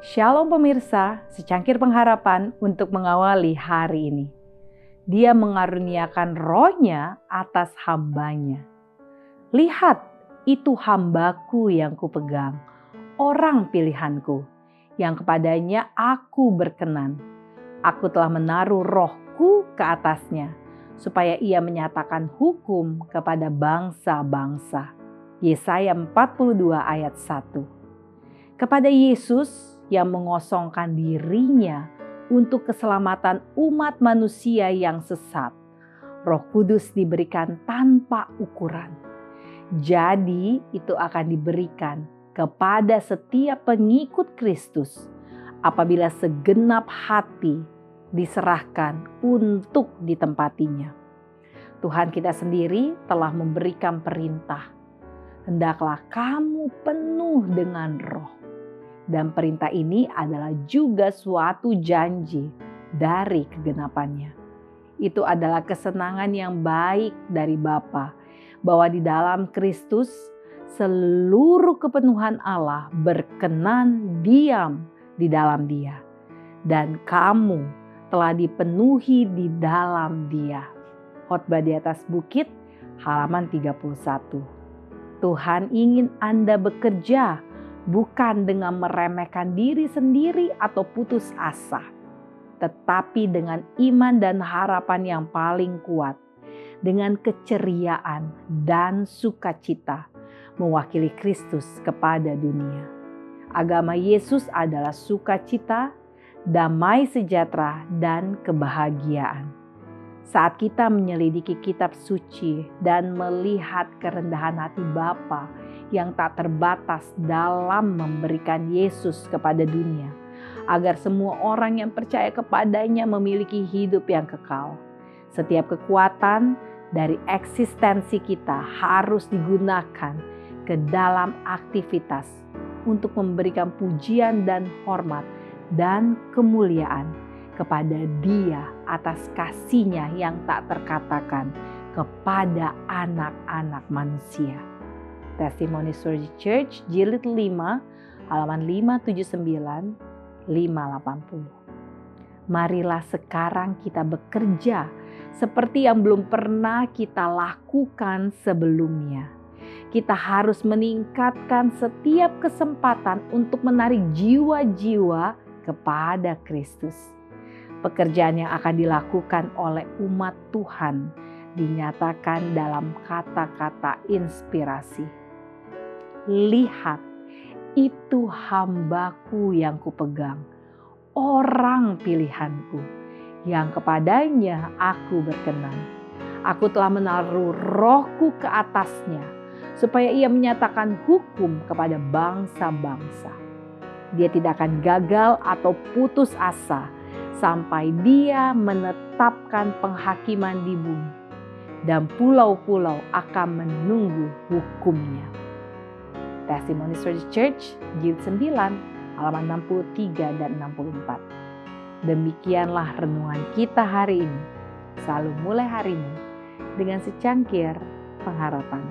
Shalom pemirsa, secangkir pengharapan untuk mengawali hari ini. Dia mengaruniakan rohnya atas hambanya. Lihat, itu hambaku yang kupegang, orang pilihanku, yang kepadanya aku berkenan. Aku telah menaruh rohku ke atasnya, supaya ia menyatakan hukum kepada bangsa-bangsa. Yesaya 42 ayat 1. Kepada Yesus yang mengosongkan dirinya untuk keselamatan umat manusia yang sesat. Roh Kudus diberikan tanpa ukuran. Jadi, itu akan diberikan kepada setiap pengikut Kristus apabila segenap hati diserahkan untuk ditempatinya. Tuhan kita sendiri telah memberikan perintah. Hendaklah kamu penuh dengan roh dan perintah ini adalah juga suatu janji dari kegenapannya. Itu adalah kesenangan yang baik dari Bapa bahwa di dalam Kristus seluruh kepenuhan Allah berkenan diam di dalam Dia dan kamu telah dipenuhi di dalam Dia. Khotbah di atas bukit halaman 31. Tuhan ingin Anda bekerja bukan dengan meremehkan diri sendiri atau putus asa, tetapi dengan iman dan harapan yang paling kuat, dengan keceriaan dan sukacita mewakili Kristus kepada dunia. Agama Yesus adalah sukacita, damai sejahtera, dan kebahagiaan. Saat kita menyelidiki kitab suci dan melihat kerendahan hati Bapa yang tak terbatas dalam memberikan Yesus kepada dunia, agar semua orang yang percaya kepadanya memiliki hidup yang kekal. Setiap kekuatan dari eksistensi kita harus digunakan ke dalam aktivitas untuk memberikan pujian dan hormat dan kemuliaan kepada Dia atas kasihnya yang tak terkatakan kepada anak-anak manusia. Testimoni Surgery Church jilid 5 halaman 579 580. Marilah sekarang kita bekerja seperti yang belum pernah kita lakukan sebelumnya. Kita harus meningkatkan setiap kesempatan untuk menarik jiwa-jiwa kepada Kristus. Pekerjaan yang akan dilakukan oleh umat Tuhan dinyatakan dalam kata-kata inspirasi lihat itu hambaku yang kupegang, orang pilihanku yang kepadanya aku berkenan. Aku telah menaruh rohku ke atasnya supaya ia menyatakan hukum kepada bangsa-bangsa. Dia tidak akan gagal atau putus asa sampai dia menetapkan penghakiman di bumi dan pulau-pulau akan menunggu hukumnya. Testimony Story Church, Jilid 9, halaman 63 dan 64. Demikianlah renungan kita hari ini. Selalu mulai harimu dengan secangkir pengharapan.